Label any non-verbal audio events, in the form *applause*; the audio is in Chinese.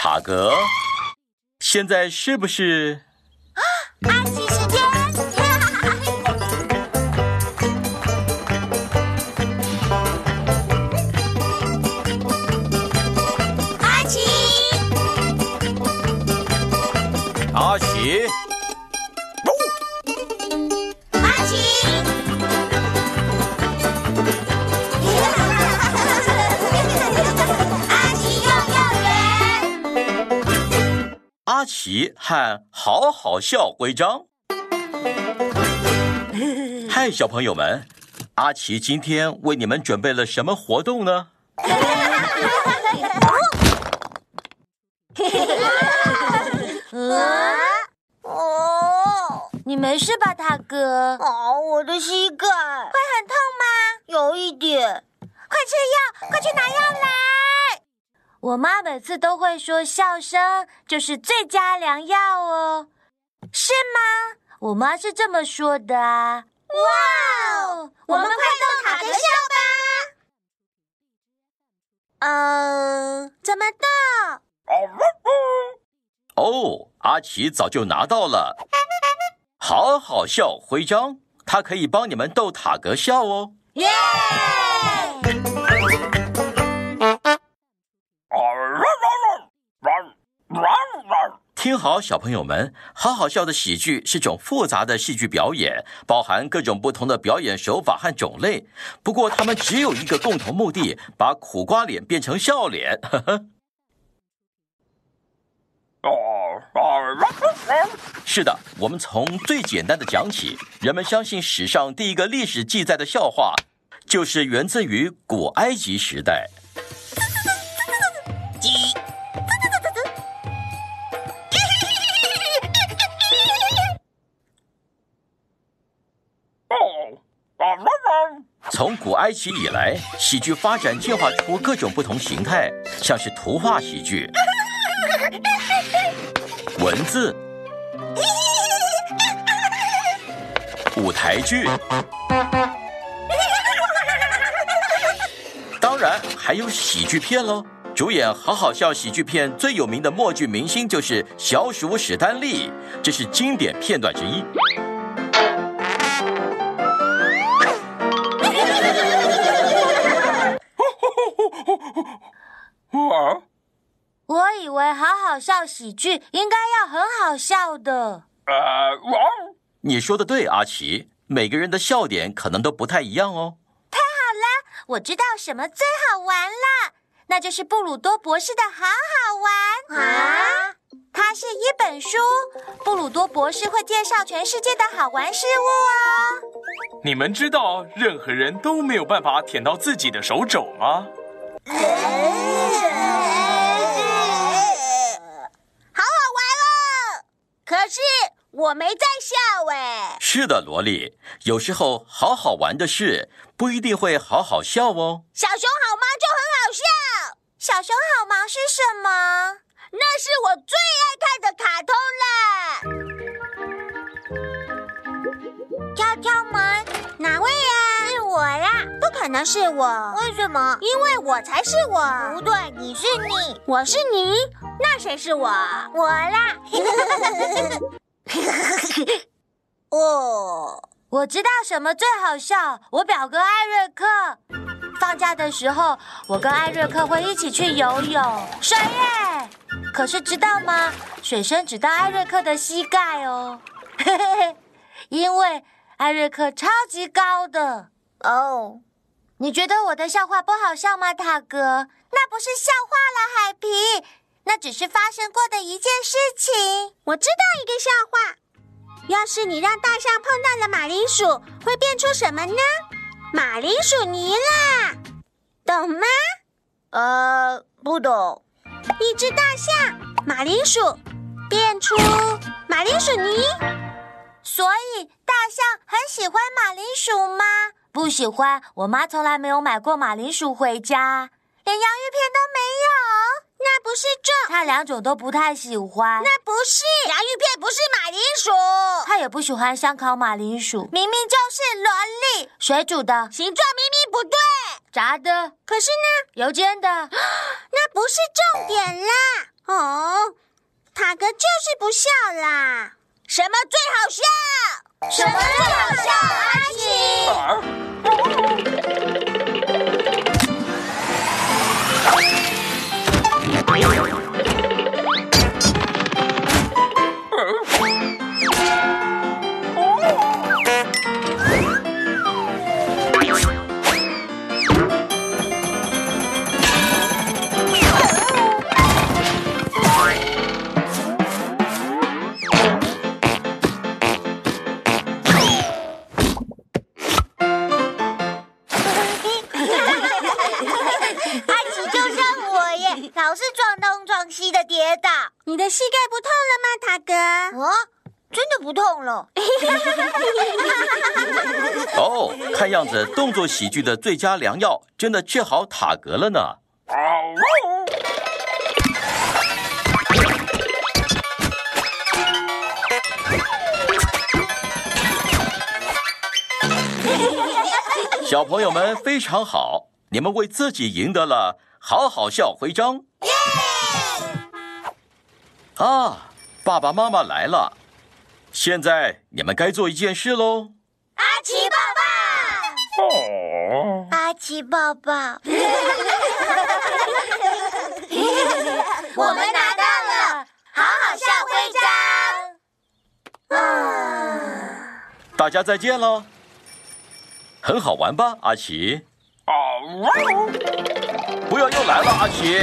塔格，现在是不是？阿奇时间，阿奇和好好笑徽章。*laughs* 嗨，小朋友们，阿奇今天为你们准备了什么活动呢？啊！哦，你没事吧，大哥？哦，我的膝盖会很痛吗？有一点。快吃药，快去拿药来！我妈每次都会说，笑声就是最佳良药哦，是吗？我妈是这么说的啊。哇哦！我们快动塔格笑吧。嗯，怎么动？哦，阿奇早就拿到了，好好笑徽章，它可以帮你们逗塔格笑哦。耶！听好，小朋友们，好好笑的喜剧是种复杂的戏剧表演，包含各种不同的表演手法和种类。不过，他们只有一个共同目的：把苦瓜脸变成笑脸。呵 *laughs* 呵。是的，我们从最简单的讲起。人们相信史上第一个历史记载的笑话，就是源自于古埃及时代。埃及以来，喜剧发展进化出各种不同形态，像是图画喜剧、*laughs* 文字、舞台剧，当然还有喜剧片喽。主演好好笑喜剧片最有名的默剧明星就是小鼠史丹利，这是经典片段之一。笑喜剧应该要很好笑的。呃你说的对，阿奇，每个人的笑点可能都不太一样哦。太好了我知道什么最好玩了，那就是布鲁多博士的好好玩啊！它是一本书，布鲁多博士会介绍全世界的好玩事物哦。你们知道任何人都没有办法舔到自己的手肘吗？好好玩哦！可是我没在笑哎。是的，萝莉，有时候好好玩的事不一定会好好笑哦。小熊好忙就很好笑，小熊好忙是什么？那是我最爱看的卡通了。敲敲门，哪位呀？是我啦！不可能是我，为什么？因为我才是我。不对，你是你，我是你，那谁是我？我啦。*laughs* 哦，*laughs* 我知道什么最好笑。我表哥艾瑞克，放假的时候，我跟艾瑞克会一起去游泳，水耶！可是知道吗？水深只到艾瑞克的膝盖哦，*laughs* 因为艾瑞克超级高的。哦，你觉得我的笑话不好笑吗，塔哥？那不是笑话了，海皮，那只是发生过的一件事情。我知道一个笑话。要是你让大象碰到了马铃薯，会变出什么呢？马铃薯泥啦，懂吗？呃，不懂。一只大象，马铃薯，变出马铃薯泥。所以大象很喜欢马铃薯吗？不喜欢。我妈从来没有买过马铃薯回家，连洋芋片都没有。那不是重，他两种都不太喜欢。那不是洋芋片，不是马铃薯。他也不喜欢香烤马铃薯，明明就是萝莉，水煮的，形状明明不对，炸的，可是呢，油煎的，*gasps* 那不是重点啦。哦，塔格就是不笑啦！什么最好笑？什么最好笑？阿奇。你的膝盖不痛了吗，塔格？啊，真的不痛了。*laughs* 哦，看样子动作喜剧的最佳良药真的治好塔格了呢。小朋友们非常好，你们为自己赢得了好好笑徽章。啊，爸爸妈妈来了！现在你们该做一件事喽。阿奇抱抱，哦，阿奇抱抱，*laughs* 我们拿到了好好笑徽章。啊，大家再见喽！很好玩吧，阿奇？不要又来了，阿奇。